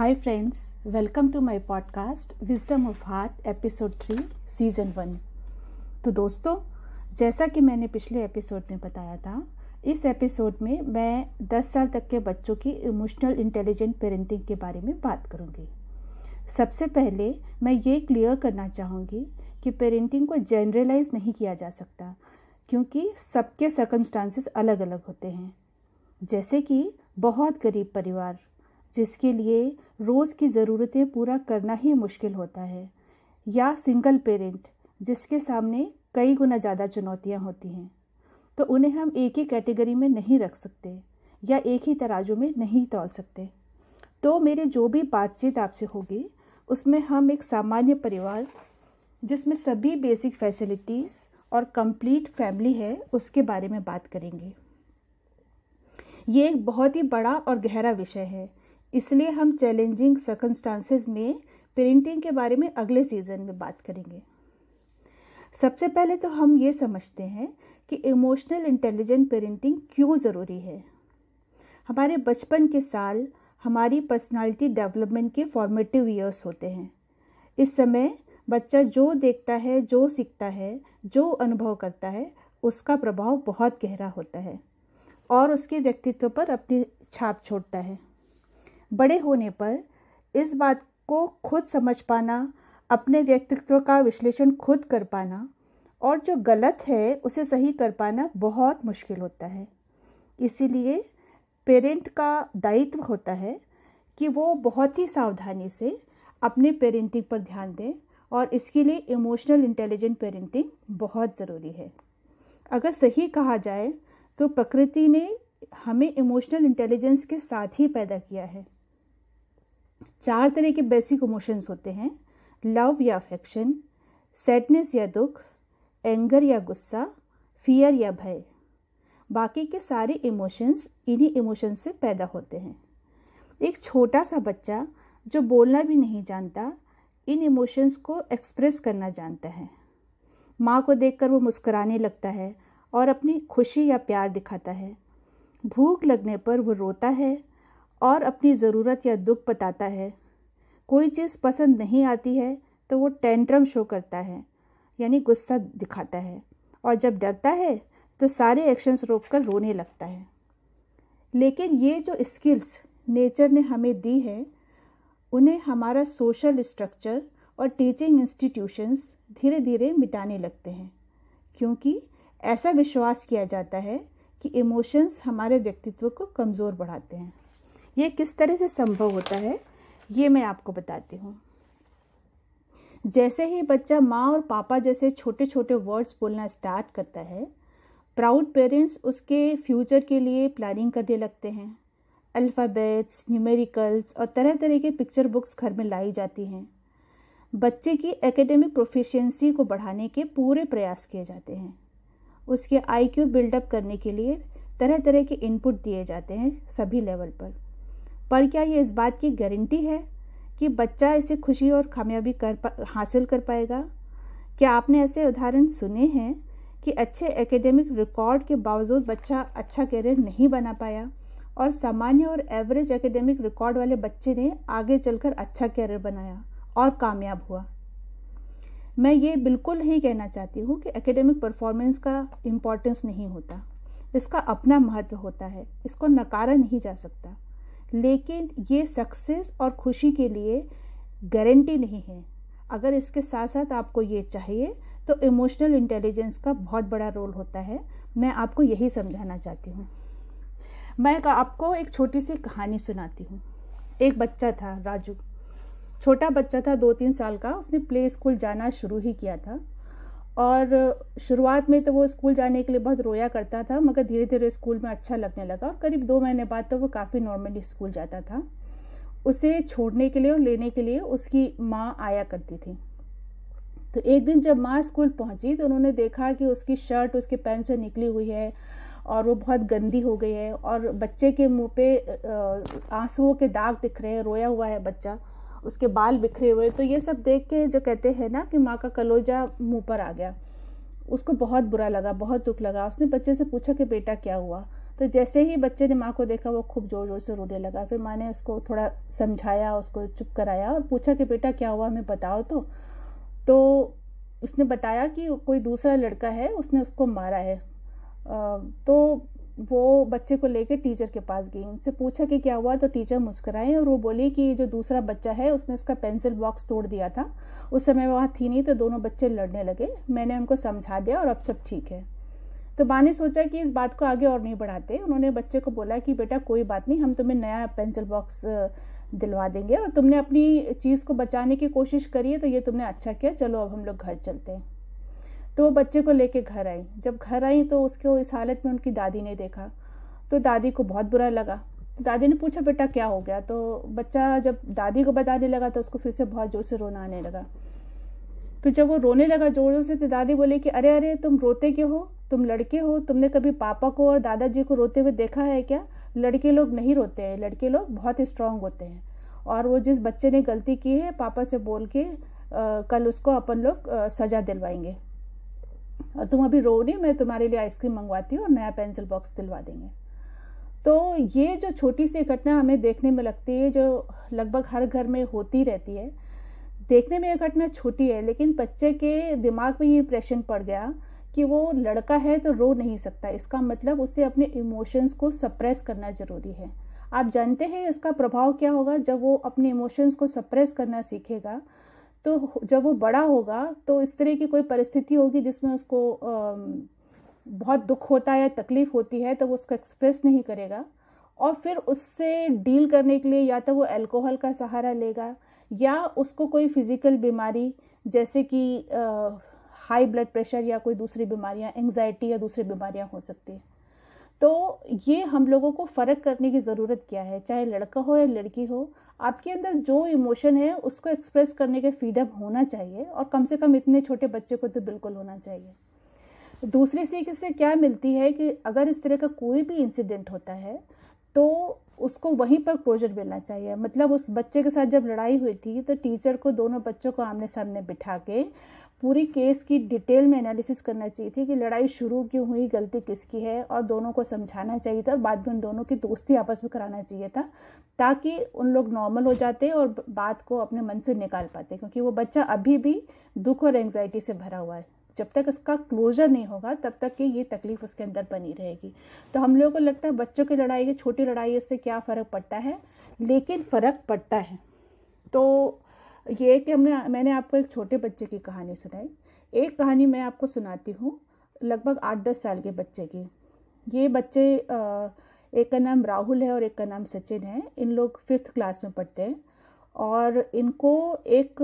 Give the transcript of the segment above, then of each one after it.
Hi, friends. Welcome to my podcast Wisdom of Heart, episode three season one तो दोस्तों जैसा कि मैंने पिछले एपिसोड में बताया था इस एपिसोड में मैं 10 साल तक के बच्चों की इमोशनल इंटेलिजेंट पेरेंटिंग के बारे में बात करूँगी सबसे पहले मैं ये क्लियर करना चाहूँगी कि पेरेंटिंग को जनरलाइज नहीं किया जा सकता क्योंकि सबके सर्कमस्टांसिस अलग अलग होते हैं जैसे कि बहुत गरीब परिवार जिसके लिए रोज़ की ज़रूरतें पूरा करना ही मुश्किल होता है। या सिंगल पेरेंट जिसके सामने कई गुना ज़्यादा चुनौतियाँ होती हैं। तो उन्हें हम एक ही कैटेगरी में नहीं रख सकते, या एक ही तराजू में नहीं तोल सकते। तो मेरे जो भी बातचीत आपसे होगी, उसमें हम एक सामान्य परिवार, जिसमें सभी बेसिक फैसिलिटीज़ और कंप्लीट फैमिली है, उसके बारे में बात करेंगे। ये एक बहुत ही बड़ा और गहरा विषय है इसलिए हम चैलेंजिंग सर्कमस्टांसेस में पेरेंटिंग के बारे में अगले सीज़न में बात करेंगे। सबसे पहले तो हम ये समझते हैं कि इमोशनल इंटेलिजेंट पेरेंटिंग क्यों ज़रूरी है। हमारे बचपन के साल हमारी पर्सनालिटी डेवलपमेंट के फॉर्मेटिव ईयर्स होते हैं। इस समय बच्चा जो देखता है, जो सीखता है, जो अनुभव करता है, उसका प्रभाव बहुत गहरा होता है और उसके व्यक्तित्व पर अपनी छाप छोड़ता है। बड़े होने पर इस बात को खुद समझ पाना, अपने व्यक्तित्व का विश्लेषण खुद कर पाना और जो गलत है उसे सही कर पाना बहुत मुश्किल होता है। इसीलिए पेरेंट का दायित्व होता है कि वो बहुत ही सावधानी से अपने पेरेंटिंग पर ध्यान दें और इसके लिए इमोशनल इंटेलिजेंट पेरेंटिंग बहुत ज़रूरी है। अगर सही कहा जाए तो प्रकृति ने हमें इमोशनल इंटेलिजेंस के साथ ही पैदा किया है। चार तरह के बेसिक इमोशंस होते हैं. लव या अफेक्शन सैडनेस या दुख एंगर या गुस्सा फियर या भय. बाकी के सारे इमोशंस इन्हीं इमोशंस से पैदा होते हैं. एक छोटा सा बच्चा जो बोलना भी नहीं जानता, इन इमोशंस को एक्सप्रेस करना जानता है. माँ को देखकर वो मुस्कुराने लगता है और अपनी खुशी या प्यार दिखाता है. भूख लगने पर वो रोता है और अपनी ज़रूरत या दुख बताता है। कोई चीज़ पसंद नहीं आती है तो वो टेंट्रम शो करता है, यानी गुस्सा दिखाता है। और जब डरता है तो सारे एक्शंस रोक कर रोने लगता है। लेकिन ये जो स्किल्स नेचर ने हमें दी है, उन्हें हमारा सोशल स्ट्रक्चर और टीचिंग इंस्टीट्यूशंस धीरे धीरे मिटाने लगते हैं। क्योंकि ऐसा विश्वास किया जाता है कि इमोशंस हमारे व्यक्तित्व को कमज़ोर बढ़ाते हैं। ये किस तरह से संभव होता है, ये मैं आपको बताती हूँ। जैसे ही बच्चा माँ और पापा जैसे छोटे छोटे वर्ड्स बोलना स्टार्ट करता है प्राउड पेरेंट्स उसके फ्यूचर के लिए प्लानिंग करने लगते हैं। अल्फ़ाबेट्स न्यूमेरिकल्स और तरह तरह के पिक्चर बुक्स घर में लाई जाती हैं। बच्चे की एकेडमिक प्रोफिशिएंसी को बढ़ाने के पूरे प्रयास किए जाते हैं। उसके आईक्यू बिल्डअप करने के लिए तरह तरह के इनपुट दिए जाते हैं सभी लेवल पर। पर क्या ये इस बात की गारंटी है कि बच्चा इसे खुशी और कामयाबी कर हासिल कर पाएगा? क्या आपने ऐसे उदाहरण सुने हैं कि अच्छे एकेडमिक रिकॉर्ड के बावजूद बच्चा अच्छा करियर नहीं बना पाया और सामान्य और एवरेज एकेडमिक रिकॉर्ड वाले बच्चे ने आगे चलकर अच्छा करियर बनाया और कामयाब हुआ? मैं ये बिल्कुल नहीं कहना चाहती हूँ कि एकेडमिक परफॉर्मेंस का इम्पोर्टेंस नहीं होता। इसका अपना महत्व होता है। इसको नकारा नहीं जा सकता। लेकिन ये सक्सेस और खुशी के लिए गारंटी नहीं है। अगर इसके साथ साथ आपको ये चाहिए तो इमोशनल इंटेलिजेंस का बहुत बड़ा रोल होता है। मैं आपको यही समझाना चाहती हूँ। मैं आपको एक छोटी सी कहानी सुनाती हूँ। एक बच्चा था, राजू। छोटा बच्चा था दो तीन साल का। उसने प्ले स्कूल जाना शुरू ही किया था। और शुरुआत में तो वो स्कूल जाने के लिए बहुत रोया करता था, मगर धीरे धीरे स्कूल में अच्छा लगने लगा और करीब दो महीने बाद तो वो काफ़ी नॉर्मली स्कूल जाता था। उसे छोड़ने के लिए और लेने के लिए उसकी माँ आया करती थी। तो एक दिन जब माँ स्कूल पहुँची तो उन्होंने देखा कि उसकी शर्ट, उसके पैंट से निकली हुई है और वो बहुत गंदी हो गई है और बच्चे के मुँह पे आंसुओं के दाग दिख रहे हैं, रोया हुआ है बच्चा। उसके बाल बिखरे हुए तो ये सब देख के जो कहते हैं ना कि माँ का कलोजा मुँह पर आ गया। उसको बहुत बुरा लगा, बहुत दुख लगा। उसने बच्चे से पूछा कि बेटा क्या हुआ? तो जैसे ही बच्चे ने माँ को देखा, वो खूब ज़ोर ज़ोर से रोने लगा। फिर माँ ने उसको थोड़ा समझाया, उसको चुप कराया और पूछा कि बेटा क्या हुआ, हमें बताओ तो। तो उसने बताया कि कोई दूसरा लड़का है, उसने उसको मारा है। तो वो बच्चे को लेके टीचर के पास गई, उनसे पूछा कि क्या हुआ तो टीचर मुस्कुराए और वो बोली कि जो दूसरा बच्चा है, उसने इसका पेंसिल बॉक्स तोड़ दिया था। उस समय वहाँ थी नहीं तो दोनों बच्चे लड़ने लगे। मैंने उनको समझा दिया और अब सब ठीक है। तो माँ ने सोचा कि इस बात को आगे और नहीं बढ़ाते। उन्होंने बच्चे को बोला कि बेटा कोई बात नहीं, हम तुम्हें नया पेंसिल बॉक्स दिलवा देंगे और तुमने अपनी चीज़ को बचाने की कोशिश करी है तो ये तुमने अच्छा किया। चलो, अब हम लोग घर चलते हैं। तो वो बच्चे को लेके घर आई। जब घर आई तो उसको इस हालत में उनकी दादी ने देखा। तो दादी को बहुत बुरा लगा। दादी ने पूछा बेटा क्या हो गया? तो बच्चा जब दादी को बताने लगा तो उसको फिर से बहुत ज़ोर से रोना आने लगा। तो जब वो रोने लगा ज़ोर ज़ोर से तो दादी बोली कि अरे अरे तुम रोते क्यों हो? तुम लड़के हो। तुमने कभी पापा को और दादाजी को रोते हुए देखा है क्या? लड़के लोग नहीं रोते हैं। लड़के लोग बहुत स्ट्रांग होते हैं। और वो जिस बच्चे ने गलती की है पापा से बोल के आ, कल उसको अपन लोग सजा दिलवाएँगे। और तुम अभी रो नहीं मैं तुम्हारे लिए आइसक्रीम मंगवाती हूँ और नया पेंसिल बॉक्स दिलवा देंगे। तो ये जो छोटी सी घटना हमें देखने में लगती है, जो लगभग हर घर में होती रहती है, देखने में ये घटना छोटी है, लेकिन बच्चे के दिमाग में ये इंप्रेशन पड़ गया कि वो लड़का है तो रो नहीं सकता। इसका मतलब उसे अपने इमोशंस को सप्रेस करना ज़रूरी है। आप जानते हैं इसका प्रभाव क्या होगा? जब वो अपने इमोशंस को सप्रेस करना सीखेगा तो जब वो बड़ा होगा तो इस तरह की कोई परिस्थिति होगी जिसमें उसको बहुत दुख होता है या तकलीफ़ होती है तो वो उसको एक्सप्रेस नहीं करेगा। और फिर उससे डील करने के लिए या तो वो अल्कोहल का सहारा लेगा, या उसको कोई फ़िज़िकल बीमारी, जैसे कि हाई ब्लड प्रेशर या कोई दूसरी बीमारियाँ एंजाइटी या दूसरी बीमारियाँ हो सकती है। तो ये हम लोगों को फ़र्क करने की ज़रूरत क्या है? चाहे लड़का हो या लड़की हो, आपके अंदर जो इमोशन है, उसको एक्सप्रेस करने के फ्रीडम होना चाहिए और कम से कम इतने छोटे बच्चे को तो बिल्कुल होना चाहिए। दूसरी सीख से क्या मिलती है कि अगर इस तरह का कोई भी इंसिडेंट होता है तो उसको वहीं पर क्लोजर मिलना चाहिए। मतलब उस बच्चे के साथ जब लड़ाई हुई थी तो टीचर को, दोनों बच्चों को आमने सामने बिठा के पूरी केस की डिटेल में एनालिसिस करना चाहिए थी कि लड़ाई शुरू क्यों हुई, गलती किसकी है, और दोनों को समझाना चाहिए था। और बाद में उन दोनों की दोस्ती आपस में कराना चाहिए था, ताकि उन लोग नॉर्मल हो जाते और बात को अपने मन से निकाल पाते, क्योंकि वो बच्चा अभी भी दुख और एंग्जाइटी से भरा हुआ है। जब तक इसका क्लोजर नहीं होगा, तब तक कि ये तकलीफ़ उसके अंदर बनी रहेगी। तो हम लोगों को लगता है बच्चों की लड़ाई, छोटी लड़ाई, इससे क्या फ़र्क पड़ता है? लेकिन फ़र्क पड़ता है। तो ये कि हमने, मैंने आपको एक छोटे बच्चे की कहानी सुनाई। एक कहानी मैं आपको सुनाती हूँ, लगभग आठ दस साल के बच्चे की। ये बच्चे एक का नाम राहुल है और एक का नाम सचिन है। इन लोग फिफ्थ क्लास में पढ़ते हैं और इनको एक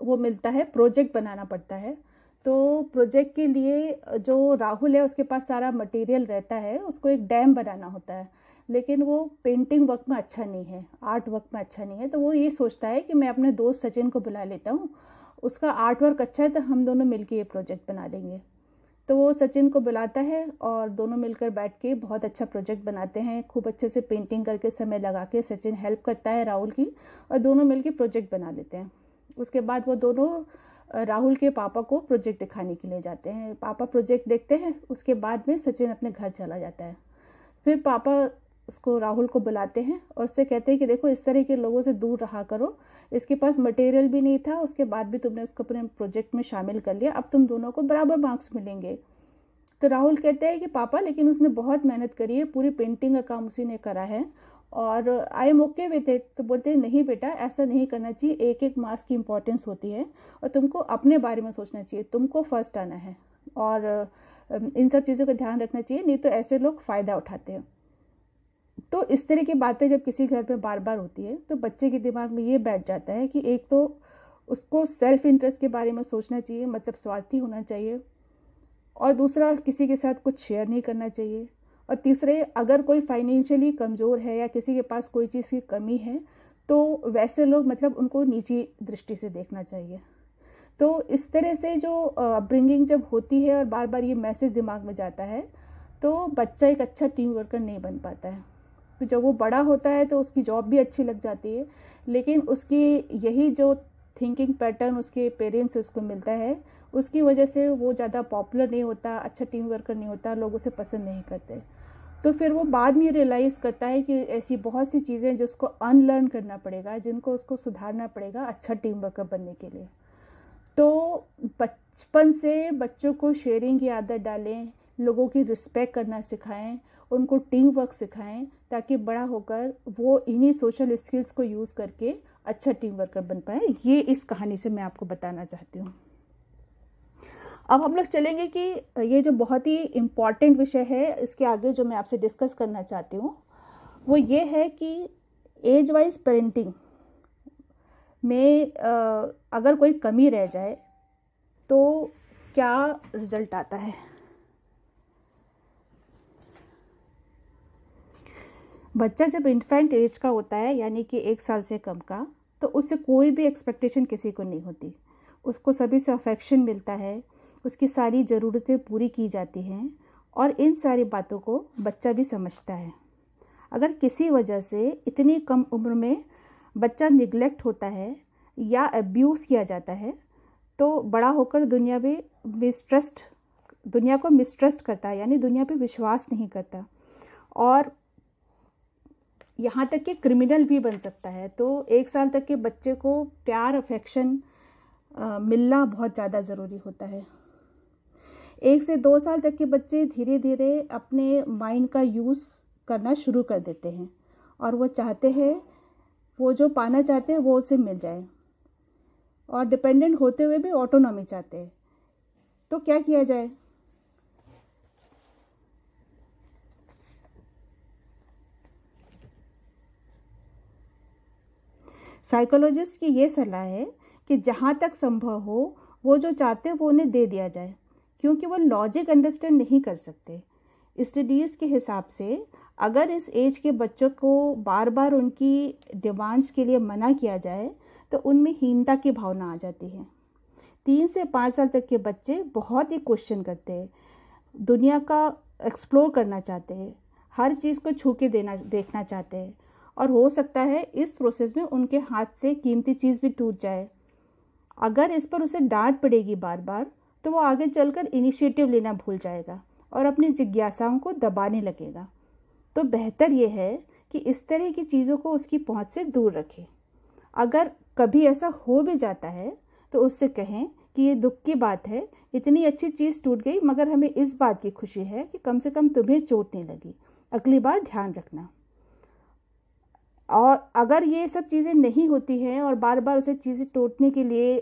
वो मिलता है प्रोजेक्ट बनाना पड़ता है। तो प्रोजेक्ट के लिए जो राहुल है, उसके पास सारा मटेरियल रहता है, उसको एक डैम बनाना होता है। लेकिन वो पेंटिंग वर्क में अच्छा नहीं है आर्ट वर्क में अच्छा नहीं है। तो वो ये सोचता है कि मैं अपने दोस्त सचिन को बुला लेता हूँ। उसका आर्ट वर्क अच्छा है तो हम दोनों मिलकर ये प्रोजेक्ट बना लेंगे। तो वो सचिन को बुलाता है और दोनों मिलकर बैठ के बहुत अच्छा प्रोजेक्ट बनाते हैं। खूब अच्छे से पेंटिंग करके समय लगा के सचिन हेल्प करता है राहुल की और दोनों मिलकर प्रोजेक्ट बना लेते हैं। उसके बाद वो दोनों राहुल के पापा को प्रोजेक्ट दिखाने के लिए जाते हैं। पापा प्रोजेक्ट देखते हैं, उसके बाद में सचिन अपने घर चला जाता है। फिर पापा उसको, राहुल को बुलाते हैं और उससे कहते हैं कि देखो, इस तरह के लोगों से दूर रहा करो। इसके पास मटेरियल भी नहीं था, उसके बाद भी तुमने उसको अपने प्रोजेक्ट में शामिल कर लिया। अब तुम दोनों को बराबर मार्क्स मिलेंगे। तो राहुल कहते हैं कि पापा, लेकिन उसने बहुत मेहनत करी है, पूरी पेंटिंग का काम उसी ने करा है। और I am okay with it तो बोलते हैं, नहीं बेटा, ऐसा नहीं करना चाहिए। एक एक मार्क्स की इंपॉर्टेंस होती है और तुमको अपने बारे में सोचना चाहिए। तुमको फ़र्स्ट आना है। और इन सब चीज़ों का ध्यान रखना चाहिए, नहीं तो ऐसे लोग फ़ायदा उठाते हैं। तो इस तरह की बातें जब किसी घर पे बार बार होती है तो बच्चे के दिमाग में ये बैठ जाता है कि एक तो उसको सेल्फ इंटरेस्ट के बारे में सोचना चाहिए मतलब स्वार्थी होना चाहिए। और दूसरा, किसी के साथ कुछ शेयर नहीं करना चाहिए। और तीसरे, अगर कोई फाइनेंशियली कमज़ोर है या किसी के पास कोई चीज़ की कमी है तो वैसे लोग मतलब उनको निजी दृष्टि से देखना चाहिए। तो इस तरह से जो अपब्रिंगिंग जब होती है और बार बार ये मैसेज दिमाग में जाता है तो बच्चा एक अच्छा टीम वर्कर नहीं बन पाता है। तो जब वो बड़ा होता है तो उसकी जॉब भी अच्छी लग जाती है, लेकिन उसकी यही जो थिंकिंग पैटर्न उसके पेरेंट्स उसको मिलता है उसकी वजह से वो ज़्यादा पॉपुलर नहीं होता अच्छा टीम वर्कर नहीं होता, लोग उसे पसंद नहीं करते। तो फिर वो बाद में रियलाइज़ करता है कि ऐसी बहुत सी चीज़ें जिसको अनलर्न करना पड़ेगा, जिनको उसको सुधारना पड़ेगा अच्छा टीम वर्कर बनने के लिए। तो बचपन से बच्चों को शेयरिंग की आदत डालें, लोगों की रिस्पेक्ट करना सिखाएँ, उनको टीम वर्क सिखाएँ, ताकि बड़ा होकर वो इन्हीं सोशल स्किल्स को यूज़ करके अच्छा टीम वर्कर बन पाए। ये इस कहानी से मैं आपको बताना चाहती हूँ। अब हम लोग चलेंगे कि ये जो बहुत ही इंपॉर्टेंट विषय है, इसके आगे जो मैं आपसे डिस्कस करना चाहती हूँ, वो ये है कि एज वाइज पेरेंटिंग में अगर कोई कमी रह जाए तो क्या रिज़ल्ट आता है? बच्चा जब इन्फेंट एज का होता है, यानी कि एक साल से कम का तो उससे कोई भी एक्सपेक्टेशन किसी को नहीं होती। उसको सभी से अफेक्शन मिलता है उसकी सारी ज़रूरतें पूरी की जाती हैं और इन सारी बातों को बच्चा भी समझता है। अगर किसी वजह से इतनी कम उम्र में बच्चा निगलेक्ट होता है या अब्यूज़ किया जाता है तो बड़ा होकर दुनिया में मिसट्रस्ट दुनिया को मिसट्रस्ट करता है, यानी दुनिया पे विश्वास नहीं करता। और यहाँ तक कि क्रिमिनल भी बन सकता है। तो एक साल तक के बच्चे को प्यार अफेक्शन मिलना बहुत ज़्यादा ज़रूरी होता है। एक से दो साल तक के बच्चे धीरे धीरे अपने माइंड का यूज़ करना शुरू कर देते हैं और वो चाहते हैं, वो जो पाना चाहते हैं वो उसे मिल जाए। और डिपेंडेंट होते हुए भी ऑटोनॉमी चाहते हैं। तो क्या किया जाए? साइकोलॉजिस्ट की ये सलाह है कि जहाँ तक संभव हो, वो जो चाहते हैं वो उन्हें दे दिया जाए। क्योंकि वो लॉजिक अंडरस्टैंड नहीं कर सकते। स्टडीज़ के हिसाब से, अगर इस एज के बच्चों को बार बार उनकी डिमांड्स के लिए मना किया जाए तो उनमें हीनता की भावना आ जाती है। तीन से पाँच साल तक के बच्चे बहुत ही क्वेश्चन करते हैं। दुनिया का एक्सप्लोर करना चाहते हैं। हर चीज़ को छू के देना, देखना चाहते हैं। और हो सकता है इस प्रोसेस में उनके हाथ से कीमती चीज़ भी टूट जाए। अगर इस पर उसे डांट पड़ेगी बार बार तो वो आगे चलकर इनिशिएटिव लेना भूल जाएगा और अपनी जिज्ञासाओं को दबाने लगेगा। तो बेहतर ये है कि इस तरह की चीज़ों को उसकी पहुँच से दूर रखें। अगर कभी ऐसा हो भी जाता है तो उससे कहें कि ये दुख की बात है, इतनी अच्छी चीज़ टूट गई, मगर हमें इस बात की खुशी है कि कम से कम तुम्हें चोट नहीं लगी। अगली बार ध्यान रखना। और अगर ये सब चीज़ें नहीं होती हैं और बार बार उसे चीज़ें टूटने के लिए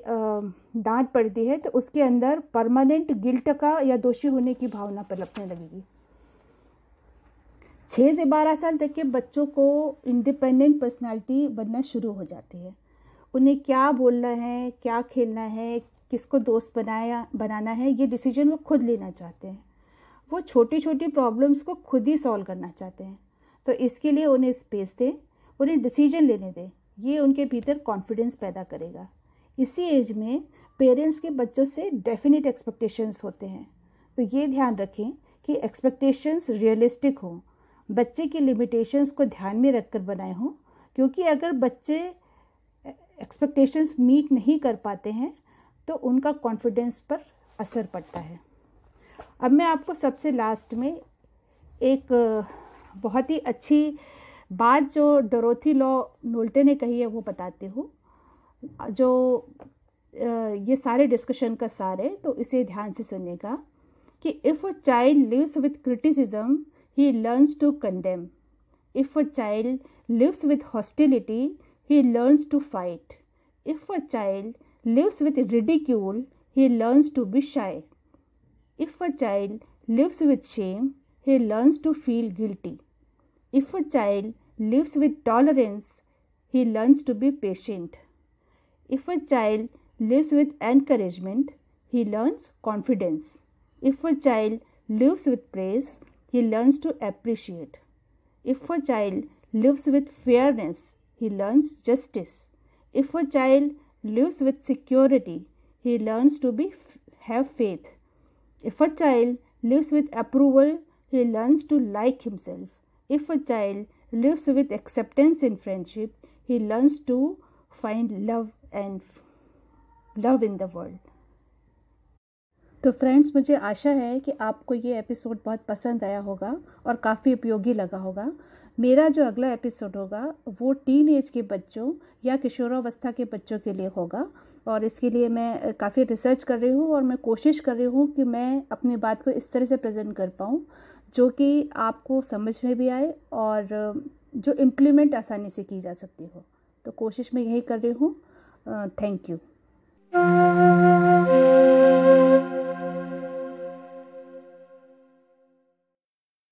डांट पड़ती है तो उसके अंदर परमानेंट गिल्ट का या दोषी होने की भावना पलटने लगेगी। छः से बारह साल तक के बच्चों को इंडिपेंडेंट पर्सनालिटी बनना शुरू हो जाती है। उन्हें क्या बोलना है, क्या खेलना है, किसको दोस्त बनाया, बनाना है, ये डिसीज़न वो खुद लेना चाहते हैं। वो छोटी छोटी प्रॉब्लम्स को खुद ही सॉल्व करना चाहते हैं। तो इसके लिए उन्हें स्पेस दें, उन्हें डिसीज़न लेने दें, ये उनके भीतर कॉन्फिडेंस पैदा करेगा। इसी एज में पेरेंट्स के बच्चों से डेफिनेट एक्सपेक्टेशंस होते हैं। तो ये ध्यान रखें कि एक्सपेक्टेशंस रियलिस्टिक हों, बच्चे की लिमिटेशंस को ध्यान में रखकर बनाए हों, क्योंकि अगर बच्चे एक्सपेक्टेशंस मीट नहीं कर पाते हैं तो उनका कॉन्फिडेंस पर असर पड़ता है। अब मैं आपको सबसे लास्ट में एक बहुत ही अच्छी बात जो डोरोथी लॉ नोल्टे ने कही है वो बताती हूँ, जो ये सारे डिस्कशन का सार है तो इसे ध्यान से सुनिएगा कि if a child lives with criticism he learns to condemn if a child lives with hostility he learns to fight if a child lives with ridicule he learns to be shy if a child lives with shame he learns to feel guilty if a child lives with tolerance he learns to be patient if a child lives with encouragement, he learns confidence. If a child lives with praise, he learns to appreciate. If a child lives with fairness, he learns justice. If a child lives with security, he learns to be have faith. If a child lives with approval, he learns to like himself. If a child lives with acceptance in friendship, he learns to find love and love in the world तो friends मुझे आशा है कि आपको ये episode बहुत पसंद आया होगा और काफ़ी उपयोगी लगा होगा। मेरा जो अगला एपिसोड होगा, वो टीन एज के बच्चों या किशोरावस्था के बच्चों के लिए होगा और इसके लिए मैं काफ़ी रिसर्च कर रही हूँ और मैं कोशिश कर रही हूँ कि मैं अपनी बात को इस तरह से प्रेजेंट कर पाऊँ, जो कि आपको समझ में भी आए और जो इम्प्लीमेंट आसानी से की जा सकती हो। तो कोशिश मैं यही कर रही हूँ। Thank you